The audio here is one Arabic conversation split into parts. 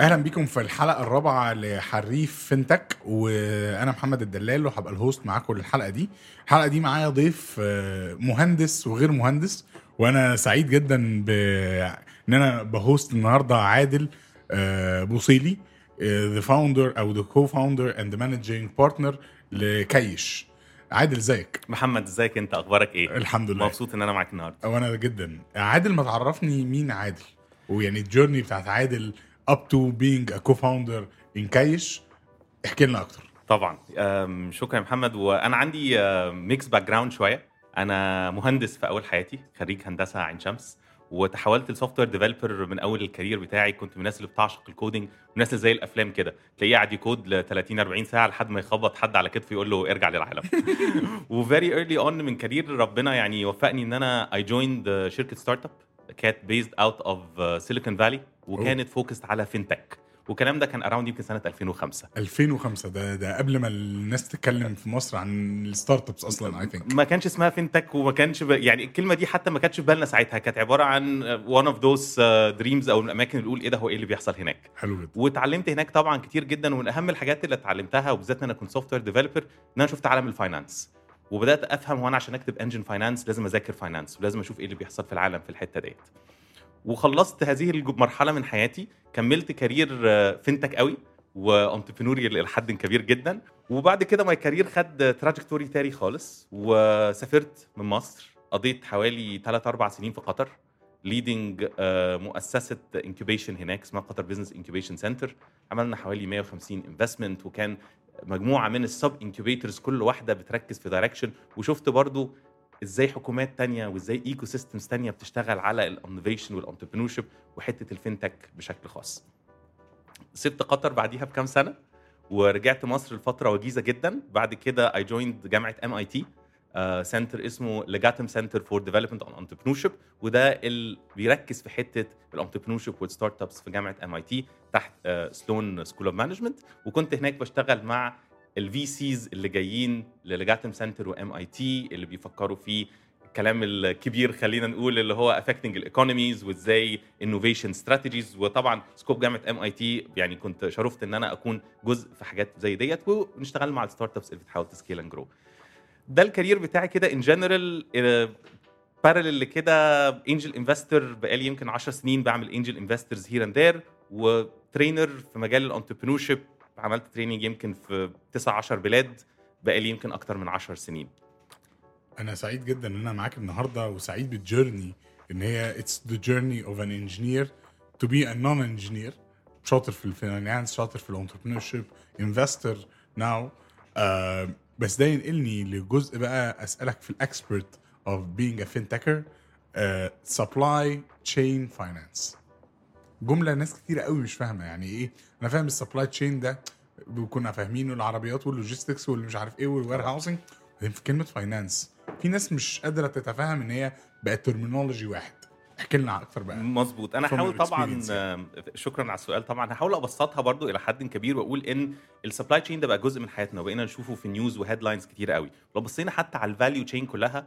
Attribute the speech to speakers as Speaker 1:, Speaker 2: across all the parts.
Speaker 1: أهلا بيكم في الحلقة الرابعة لحريف fintech وأنا محمد الدلال وهبقى ال host معاكم للحلقة دي. الحلقة دي معايا ضيف آه، مهندس وغير مهندس وأنا سعيد جدا ب إن أنا ب host النهارده عادل بوصيلي the founder أو the co-founder and managing partner لكايش. عادل إزيك؟
Speaker 2: محمد إزيك؟ أنت أخبارك إيه؟
Speaker 1: الحمد لله.
Speaker 2: مبسوط إن أنا معاك النهارده.
Speaker 1: وأنا جدا. عادل ما تعرفني مين عادل؟ ويعني ال journey بتاعت عادل up to being a co-founder in كايش احكي لنا أكتر.
Speaker 2: طبعا. شكرا يا محمد. وأنا عندي mixed background شوية. أنا مهندس في أول حياتي خريج هندسة عين شمس. وتحولت ل software developer من أول ال career بتاعي. كنت من الناس اللي بتعشق ال coding والناس اللي زي الأفلام كده. تلاقيه قاعد يكود ل 30 40 ساعة لحد ما يخبط حد على كتفه يقول له ارجع للعالم. و very early on من career ربنا يعني وفقني إن أنا I joined شركة startup كانت based out of سيليكون فالي وكانت focused على fintech والكلام ده كان around يمكن سنة 2005
Speaker 1: 2005 ده ده قبل ما الناس تتكلم في مصر عن ال startups أصلا I think
Speaker 2: ما كانش اسمها fintech وما كانش ب... يعني الكلمة دي حتى ما كانتش في بالنا ساعتها. كانت عبارة عن one of those dreams أو الأماكن اللي نقول إيه ده هو إيه اللي بيحصل هناك.
Speaker 1: حلو جدا.
Speaker 2: واتعلمت هناك طبعا كتير جدا ومن أهم الحاجات اللي اتعلمتها وبالذات إن أنا كنت software developer إن أنا شفت عالم ال finance وبدأت أفهم وأنا عشان أكتب engine finance لازم أذاكر finance ولازم أشوف إيه اللي بيحصل في العالم في الحتة ديت. وخلصت هذه المرحله من حياتي كملت career fintech قوي و entrepreneurial إلى حد كبير جدا. وبعد كده my career خد trajectory تاني خالص وسافرت من مصر. قضيت حوالي 3 4 سنين في قطر leading مؤسسة incubation هناك اسمها قطر بزنس انكيوبيشن سنتر عملنا حوالي 150 investment وكان مجموعة من ال sub-incubators كل واحدة بتركز في direction وشفت برضو إزاي حكومات تانية وازاي ecosystems تانية بتشتغل على ال innovation وال entrepreneurship وحتة ال fintech بشكل خاص. سبت قطر بعديها بكام سنة ورجعت مصر لفترة وجيزة جدا بعد كده I joined جامعة MIT سنتر اسمه Legatum Center for Development and Entrepreneurship وده اللي بيركز في حتة ال entrepreneurship وال startups في جامعة MIT تحت Sloan School of Management وكنت هناك بشتغل مع ال VCs اللي جايين لل Legatum Center و MIT اللي بيفكروا في الكلام الكبير خلينا نقول اللي هو affecting ال economies وإزاي innovation strategies وطبعا scope جامعة MIT يعني كنت شرفت إن أنا أكون جزء في حاجات زي ديت ونشتغل مع ال startups اللي بتحاول ت scale and grow ده ال career بتاعي كده in general parallel لكده angel investor بقالي يمكن 10 سنين بعمل angel investments here and there و trainer في مجال ال entrepreneurship عملت training يمكن في 9 10 بلاد بقالي يمكن أكتر من 10 سنين.
Speaker 1: أنا سعيد جدا إن أنا معاك النهارده وسعيد بال journey إن هي it's the journey of an engineer to be a non-engineer شاطر في ال finance شاطر في ال entrepreneurship investor now بس ده ينقلني لجزء بقى أسألك في ال expert of being a fintecher supply chain finance جملة ناس كتير قوي مش فاهمة. يعني إيه؟ أنا فاهم ال supply chain ده كنا فاهمينه العربيات وال logistics واللي مش عارف إيه وال warehousing في كلمة finance في ناس مش قادرة تتفهم إن هي بقت terminology واحد. احكي لنا أكتر بقى.
Speaker 2: مظبوط.
Speaker 1: أنا
Speaker 2: هحاول طبعا آه، شكرا على السؤال. طبعا هحاول أبسطها برضو إلى حد كبير وأقول إن ال supply chain ده بقى جزء من حياتنا وبقينا نشوفه في news و headlines كتير قوي. لو بصينا حتى على ال value chain كلها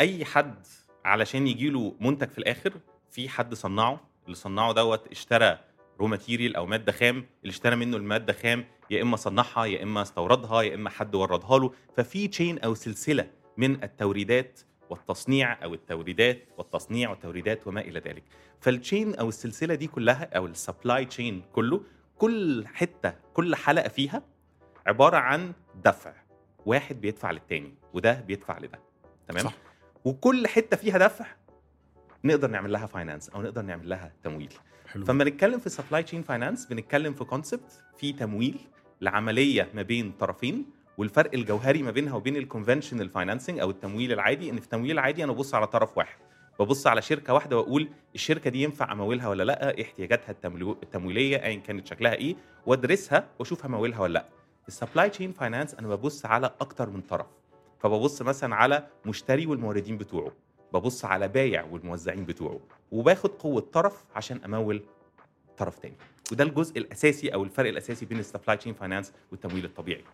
Speaker 2: أي حد علشان يجي له منتج في الآخر في حد صنعه اللي صنعه دوت اشترى raw material أو مادة خام اللي اشترى منه المادة خام يا إما صنعها يا إما استوردها يا إما حد وردها له. ففي chain أو سلسلة من التوريدات والتصنيع أو التوريدات والتصنيع والتوريدات وما إلى ذلك. فال chain أو السلسلة دي كلها أو ال supply chain كله كل حتة كل حلقة فيها عبارة عن دفع. واحد بيدفع للتاني وده بيدفع لده. تمام؟
Speaker 1: صح.
Speaker 2: وكل حتة فيها دفع نقدر نعمل لها finance أو نقدر نعمل لها تمويل.
Speaker 1: حلو.
Speaker 2: فلما نتكلم في supply chain finance بنتكلم في concept في تمويل لعمليه ما بين طرفين والفرق الجوهري ما بينها وبين ال conventional financing أو التمويل العادي إن في التمويل العادي أنا ببص على طرف واحد. ببص على شركة واحدة وأقول الشركة دي ينفع أمولها ولا لأ؟ إيه احتياجاتها التمويلية ايا كانت شكلها إيه؟ وأدرسها واشوف همولها ولا لأ. ال supply chain finance أنا ببص على أكتر من طرف. فببص مثلا على مشتري والموردين بتوعه. ببص على بايع والموزعين بتوعه وباخد قوة طرف عشان أمول طرف تاني. وده الجزء الأساسي أو الفرق الأساسي بين ال supply chain finance والتمويل الطبيعي.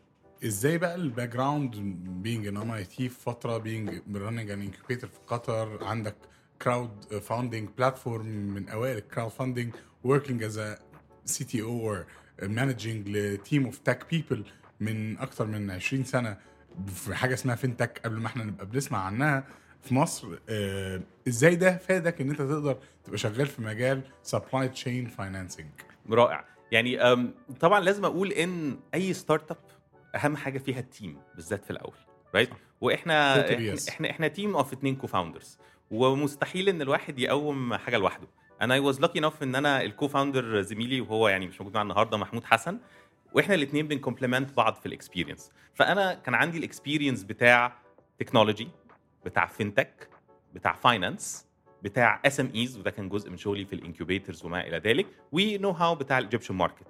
Speaker 1: إزاي بقى ال background being in MIT في فترة being running an incubator في قطر عندك crowdfunding platform من أوائل ال crowdfunding as a CTO managing ل team of tech people من أكتر من 20 سنة في حاجة اسمها fintech قبل ما إحنا نبقى بنسمع عنها. في مصر آه، إزاي ده فادك إن أنت تقدر تبقى شغال في مجال supply chain financing
Speaker 2: رائع. يعني طبعا لازم أقول إن أي startup أهم حاجة فيها ال team بالذات في الأول right وإحنا
Speaker 1: totally إحنا.
Speaker 2: إحنا, إحنا team of اتنين co-founders ومستحيل إن الواحد يقوم حاجة لوحده. أنا I was lucky enough إن أنا ال co-founder زميلي وهو يعني مش موجود معانا النهارده محمود حسن وإحنا الاثنين بن complement بعض في ال experience فأنا كان عندي ال experience بتاع technology بتاع fintech بتاع finance بتاع SMEs وده كان جزء من شغلي في ال incubators وما إلى ذلك. و know-how بتاع ال Egyptian market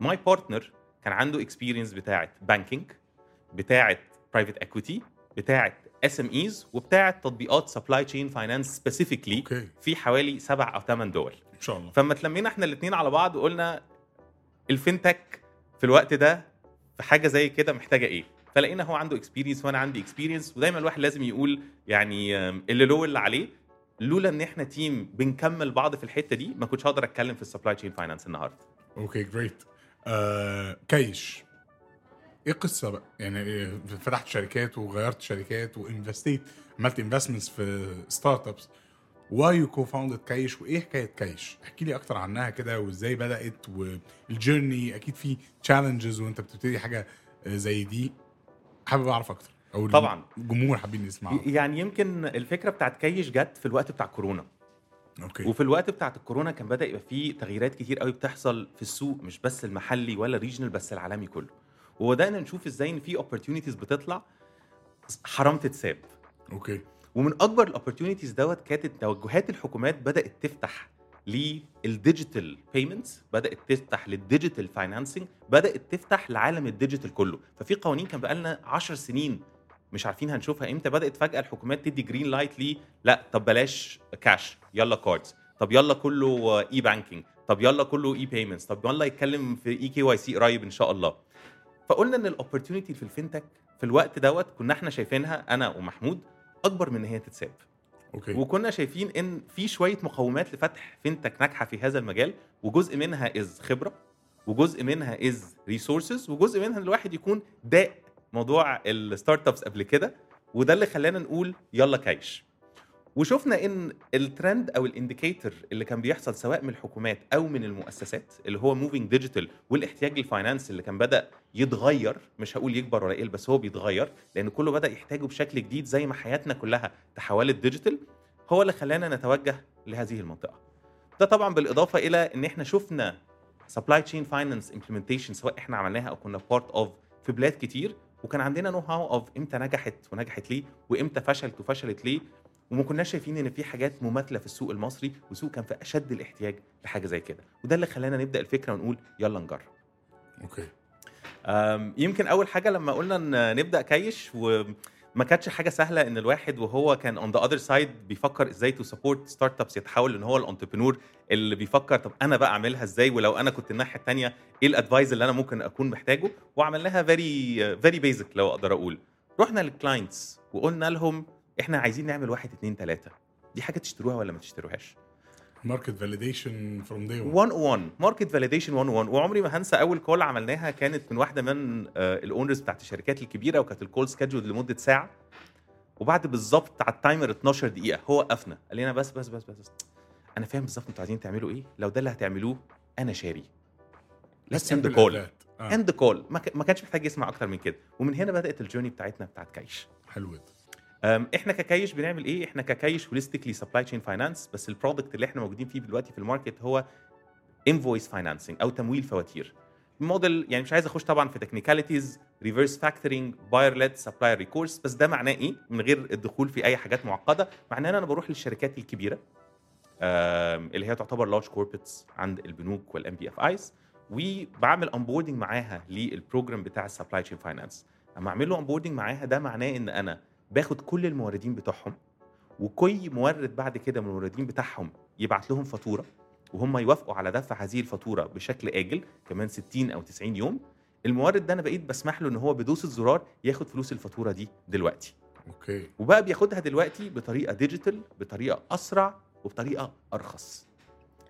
Speaker 2: my partner كان عنده experience بتاعه banking بتاعه private equity بتاعه SMEs وبتاعه تطبيقات supply chain finance
Speaker 1: specifically
Speaker 2: في حوالي سبع أو ثمان دول.
Speaker 1: إن شاء الله.
Speaker 2: فلما اتلمينا إحنا الاثنين على بعض وقلنا ال fintech في الوقت ده في حاجة زي كده محتاجة إيه؟ فلقينا هو عنده experience وأنا عندي اكسبيرينس ودايما الواحد لازم يقول يعني اللي له اللي عليه. لولا إن إحنا team بنكمل بعض في الحتة دي ما كنتش هقدر أتكلم في ال supply chain finance النهارده.
Speaker 1: okay great آه كيش إيه القصة بقى؟ يعني إيه، فتحت شركات وغيرت شركات و invested عملت investments في startups why you co-founded كيش وإيه حكاية كيش؟ احكي لي أكتر عنها كده وإزاي بدأت وال journey أكيد في challenges وأنت بتبتدي حاجة آه، زي دي. حابب أعرف أكتر. أو
Speaker 2: طبعاً.
Speaker 1: الجمهور حابين يسمعوا.
Speaker 2: يعني يمكن الفكرة بتاعت كيش جت في الوقت بتاع كورونا.
Speaker 1: okay.
Speaker 2: وفي الوقت بتاعت الكورونا كان بدأ يبقى فيه تغييرات كتير قوي بتحصل في السوق مش بس المحلي ولا regional بس العالمي كله. وبدأنا نشوف إزاي إن في opportunities بتطلع حرام تتساب.
Speaker 1: okay.
Speaker 2: ومن أكبر ال opportunities دوت كانت توجهات الحكومات بدأت تفتح لل digital payments بدأت تفتح لل digital financing بدأت تفتح لعالم ال digital كله. ففي قوانين كان بقالنا 10 سنين مش عارفين هنشوفها إمتى بدأت فجأة الحكومات تدي green light لي لا طب بلاش كاش يلا cards طب يلا كله e-banking طب يلا كله e-payments طب يلا يتكلم في eKYC قريب إن شاء الله. فقلنا إن ال opportunity في ال fintech في الوقت دوت كنا إحنا شايفينها أنا ومحمود أكبر من إن هي تتساب.
Speaker 1: okay.
Speaker 2: وكنا شايفين إن في شوية مقومات لفتح fintech ناجحة في هذا المجال وجزء منها is خبرة وجزء منها is resources وجزء منها إن الواحد يكون داق موضوع ال startups قبل كده وده اللي خلانا نقول يلا كايش. وشفنا إن الترند أو ال indicator اللي كان بيحصل سواء من الحكومات أو من المؤسسات اللي هو moving digital والاحتياج لل finance اللي كان بدأ يتغير مش هقول يكبر ولا يقل بس هو بيتغير لأن كله بدأ يحتاجه بشكل جديد زي ما حياتنا كلها تحولت digital هو اللي خلانا نتوجه لهذه المنطقة. ده طبعا بالإضافة إلى إن إحنا شفنا supply chain finance implementation سواء إحنا عملناها أو كنا part of في بلاد كتير وكان عندنا know-how of إمتى نجحت ونجحت ليه وإمتى فشلت وفشلت ليه وما كناش شايفين إن في حاجات مماثلة في السوق المصري والسوق كان في أشد الاحتياج لحاجة زي كده. وده اللي خلانا نبدأ الفكرة ونقول يلا نجرب. okay. يمكن أول حاجة لما قلنا إن نبدأ كايش وما كانتش حاجة سهلة إن الواحد وهو كان on the other side بيفكر إزاي to support startups يتحول إن هو ال entrepreneur اللي بيفكر طب أنا بقى أعملها إزاي؟ ولو أنا كنت الناحية الثانية إيه ال advice اللي أنا ممكن أكون محتاجه؟ وعملناها very very basic لو أقدر أقول. رحنا لل clients وقلنا لهم إحنا عايزين نعمل واحد اتنين تلاتة. دي حاجة تشتروها ولا ما تشتروهاش؟
Speaker 1: market validation from day
Speaker 2: 1 1 market validation 1 1 وعمري ما هنسى أول call عملناها كانت من واحدة من ال owners بتاعت الشركات الكبيرة وكانت ال call scheduled لمدة ساعة. وبعد بالظبط على ال timer 12 دقيقة هو وقفنا قال لنا بس بس بس بس, بس. أنا فاهم بالظبط أنتوا عايزين تعملوا إيه. لو ده اللي هتعملوه أنا شاري. let's end call end call ما كانش محتاج يسمع أكتر من كده. ومن هنا بدأت ال journey بتاعتنا بتاعت كايش.
Speaker 1: حلو ده
Speaker 2: أم، إحنا ككايش بنعمل إيه؟ إحنا ككايش holistically supply chain finance بس ال product اللي إحنا موجودين فيه دلوقتي في ال market هو invoice financing أو تمويل فواتير. موديل يعني مش عايز أخش طبعا في technicalities reverse factoring buyer-led supplier recourse بس ده معناه إيه؟ من غير الدخول في أي حاجات معقدة، معناه إن أنا بروح للشركات الكبيرة اللي هي تعتبر large corporates عند البنوك وال NBFIs وبعمل onboarding معاها لل program بتاع ال supply chain finance. أما أعمل له onboarding معاها ده معناه إن أنا باخد كل الموردين بتوعهم وكل مورد بعد كده من الموردين بتاعهم يبعت لهم فاتورة وهم يوافقوا على دفع هذه الفاتورة بشكل آجل كمان 60 أو 90 يوم. المورد ده أنا بقيت بسمح له إن هو بدوسه زرار ياخد فلوس الفاتورة دي دلوقتي.
Speaker 1: okay.
Speaker 2: وبقى بياخدها دلوقتي بطريقة digital بطريقة أسرع وبطريقة أرخص.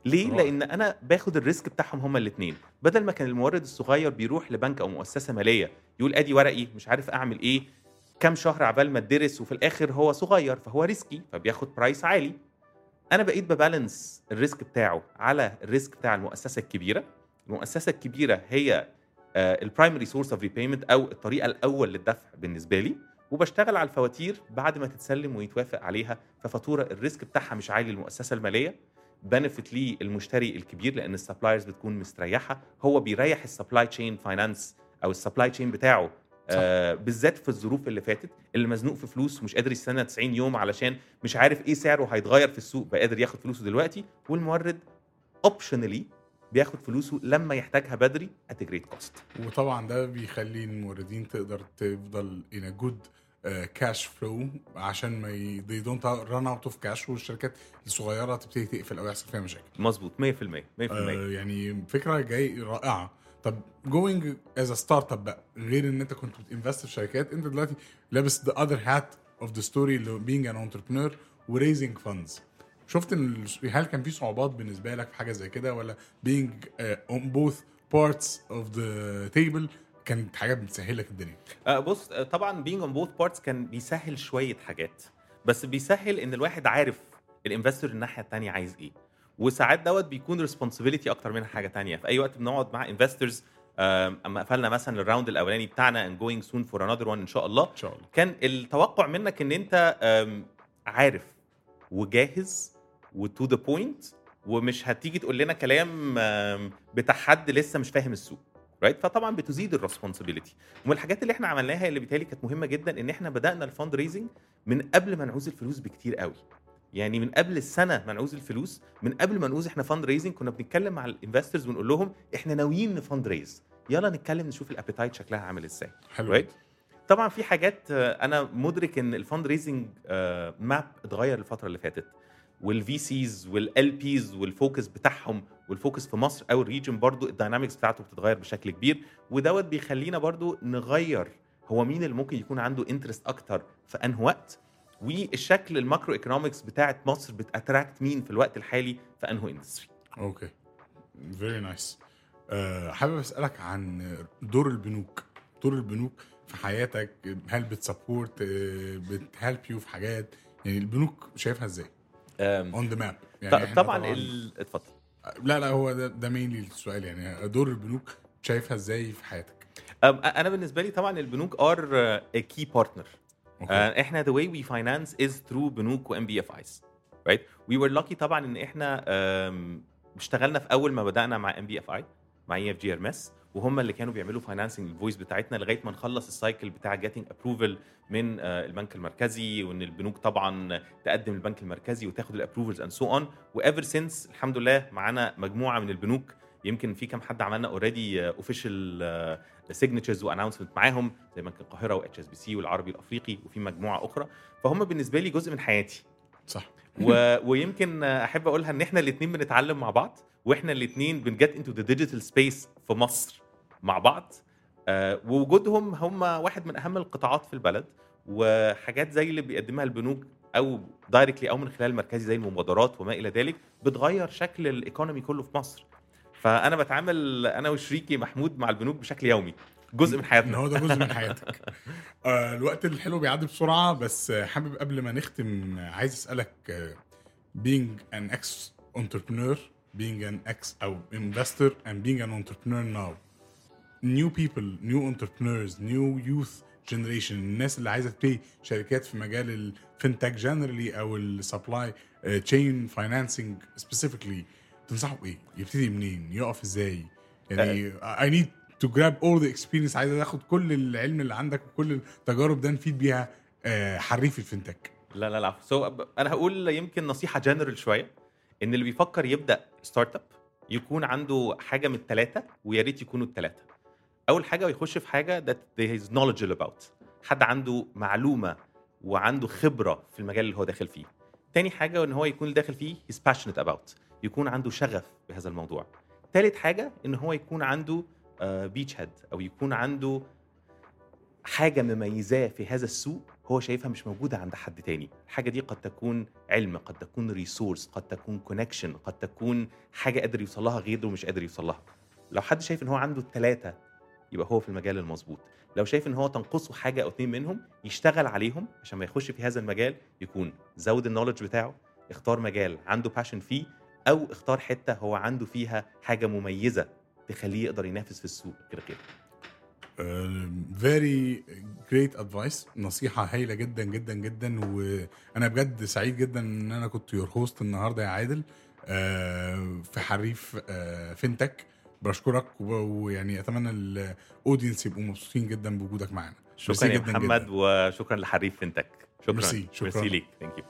Speaker 2: ليه؟
Speaker 1: رائع.
Speaker 2: لأن أنا باخد ال risk بتاعهم هما الاثنين بدل ما كان المورد الصغير بيروح لبنك أو مؤسسة مالية يقول أدي ورقي مش عارف أعمل إيه كام شهر عبال ما اتدرس وفي الآخر هو صغير فهو risky فبياخد price عالي. أنا بقيت ب balance ال risk بتاعه على ال risk بتاع المؤسسة الكبيرة. المؤسسة الكبيرة هي ال primary source of repayment أو الطريقة الأول للدفع بالنسبة لي. وبشتغل على الفواتير بعد ما تتسلم ويتوافق عليها ففاتورة ال risk بتاعها مش عالي للمؤسسة المالية. benefit للمشتري الكبير لأن ال suppliers بتكون مستريحة. هو بيريح ال supply chain finance أو ال supply chain بتاعه آه بالذات في الظروف اللي فاتت اللي مزنوق في فلوس ومش قادر يستنى 90 يوم علشان مش عارف إيه سعره هيتغير في السوق بقى قادر ياخد فلوسه دلوقتي والمورد optionally بياخد فلوسه لما يحتاجها بدري at great cost
Speaker 1: وطبعا ده بيخلي الموردين تقدر تفضل a good cash flow عشان ما ي... they don't run out of cash والشركات الصغيرة تبتدي تقفل أو يحصل فيها مشاكل.
Speaker 2: مظبوط 100% 100%
Speaker 1: آه يعني فكرة جاي رائعة. طب going as startup بقى غير إن أنت كنت بت invest في شركات أنت دلوقتي لابس the other hat of the story اللي being an entrepreneur و raising funds شفت إن هل كان في صعوبات بالنسبة لك في حاجة زي كده؟ ولا being on both parts of the table كانت حاجات بتسهل لك الدنيا؟
Speaker 2: آه، بص آه، طبعا being on both parts كان بيسهل شوية حاجات بس بيسهل إن الواحد عارف ال investor الناحية الثانية عايز إيه. وساعات دوت بيكون responsibility أكتر منها حاجة تانية. في أي وقت بنقعد مع investors أما قفلنا مثلا ال round الأولاني بتاعنا and going soon for another one إن شاء الله.
Speaker 1: إن
Speaker 2: كان التوقع منك إن أنت عارف وجاهز و to the point ومش هتيجي تقول لنا كلام بتاع حد لسه مش فاهم السوق right فطبعا بتزيد ال responsibility ومن الحاجات اللي إحنا عملناها اللي بالتالي كانت مهمة جدا إن إحنا بدأنا ال fundraising من قبل ما نعوز الفلوس بكتير قوي. يعني من قبل السنة ما نعوز الفلوس من قبل ما نعوز إحنا fundraising كنا بنتكلم مع ال investors ونقول لهم إحنا ناويين ن fundraise يلا نتكلم نشوف ال appetite شكلها عامل إزاي.
Speaker 1: حلو
Speaker 2: right طبعا في حاجات آه، أنا مدرك إن ال fundraising map اتغير الفترة اللي فاتت. وال VCs وال LPs وال focus بتاعهم وال focus في مصر أو ال region برضو ال dynamics بتاعته بتتغير بشكل كبير. ودوت بيخلينا برضو نغير هو مين اللي ممكن يكون عنده interest أكتر في انه وقت. والشكل ال macroeconomics بتاعت مصر بت attract مين في الوقت الحالي في انه industry
Speaker 1: okay. very nice حابب أسألك عن دور البنوك. دور البنوك في حياتك هل بت support بت help you في حاجات؟ يعني البنوك شايفها إزاي؟ on the map يعني
Speaker 2: طبعا اتفضل.
Speaker 1: لا لا هو ده, ده mainly السؤال يعني. دور البنوك شايفها إزاي في حياتك؟
Speaker 2: أنا بالنسبة لي طبعا البنوك are key partner
Speaker 1: okay
Speaker 2: آه، إحنا the way we finance is through بنوك و NBFIs right? We were lucky طبعا إن إحنا اشتغلنا في أول ما بدأنا مع NBFI مع EFG وهم اللي كانوا بيعملوا financing ال invoice بتاعتنا لغاية ما نخلص ال cycle بتاع getting approval من آه، البنك المركزي وإن البنوك طبعا تقدم البنك المركزي وتاخد ال approvals and so on و ever since الحمد لله معانا مجموعة من البنوك يمكن في كام حد عملنا already official signatures و announcement معاهم زي بنك القاهرة و HSBC والعربي الأفريقي وفي مجموعة أخرى. فهم بالنسبة لي جزء من حياتي.
Speaker 1: صح.
Speaker 2: و... ويمكن أحب أقولها إن إحنا الاثنين بنتعلم مع بعض وإحنا الاثنين بن get into the digital space في مصر مع بعض. آه، ووجودهم هم واحد من أهم القطاعات في البلد وحاجات زي اللي بيقدمها البنوك أو directly أو من خلال مركزي زي المبادرات وما إلى ذلك بتغير شكل ال economy كله في مصر. فأنا بتعامل أنا وشريكي محمود مع البنوك بشكل يومي جزء من حياتنا.
Speaker 1: هو ده جزء من حياتك. آه الوقت الحلو بيعدي بسرعة بس حابب قبل ما نختم عايز أسألك آه، being an ex entrepreneur being an ex أو investor and being an entrepreneur now. New people new entrepreneurs new youth generation الناس اللي عايزة تبتدي شركات في مجال ال fintech generally أو ال supply chain financing specifically. تنصحوا بايه؟ يبتدي منين؟ يقف إزاي؟ يعني I need to grab all the experience. عايز آخد كل العلم اللي عندك وكل التجارب ده نفيد بيها آه، حريف ال fintech
Speaker 2: لا لا لا. so so, أنا هقول يمكن نصيحة جنرال شوية. إن اللي بيفكر يبدأ startup يكون عنده حاجة من الثلاثه ويا ريت يكونوا الثلاثه أول حاجة يخش في حاجة that he is knowledgeable about. حد عنده معلومة وعنده خبرة في المجال اللي هو داخل فيه. تاني حاجة إن هو يكون داخل فيه he's passionate about. يكون عنده شغف بهذا الموضوع. تالت حاجة إن هو يكون عنده beachhead أو يكون عنده حاجة مميزاه في هذا السوق هو شايفها مش موجودة عند حد تاني. الحاجة دي قد تكون علم قد تكون resource قد تكون connection قد تكون حاجة قادر يوصل لها غيره مش قادر يوصل لها. لو حد شايف إن هو عنده الثلاثه يبقى هو في المجال المظبوط. لو شايف إن هو تنقصه حاجة أو اتنين منهم يشتغل عليهم عشان ما يخش في هذا المجال يكون زود ال knowledge بتاعه اختار مجال عنده passion فيه أو اختار حتة هو عنده فيها حاجة مميزة تخليه يقدر ينافس في السوق. غير كده.
Speaker 1: very great advice نصيحة هايلة جدا جدا جدا وأنا بجد سعيد جدا إن أنا كنت your host النهارده يا عادل آه، في حريف آه، fintech بشكرك و- ويعني أتمنى ال audience يبقوا مبسوطين جدا بوجودك معانا.
Speaker 2: شكرا يا محمد
Speaker 1: جداً.
Speaker 2: وشكرا لحريف fintech شكرا.
Speaker 1: ميرسي، شكراً.
Speaker 2: ميرسي ليك. thank you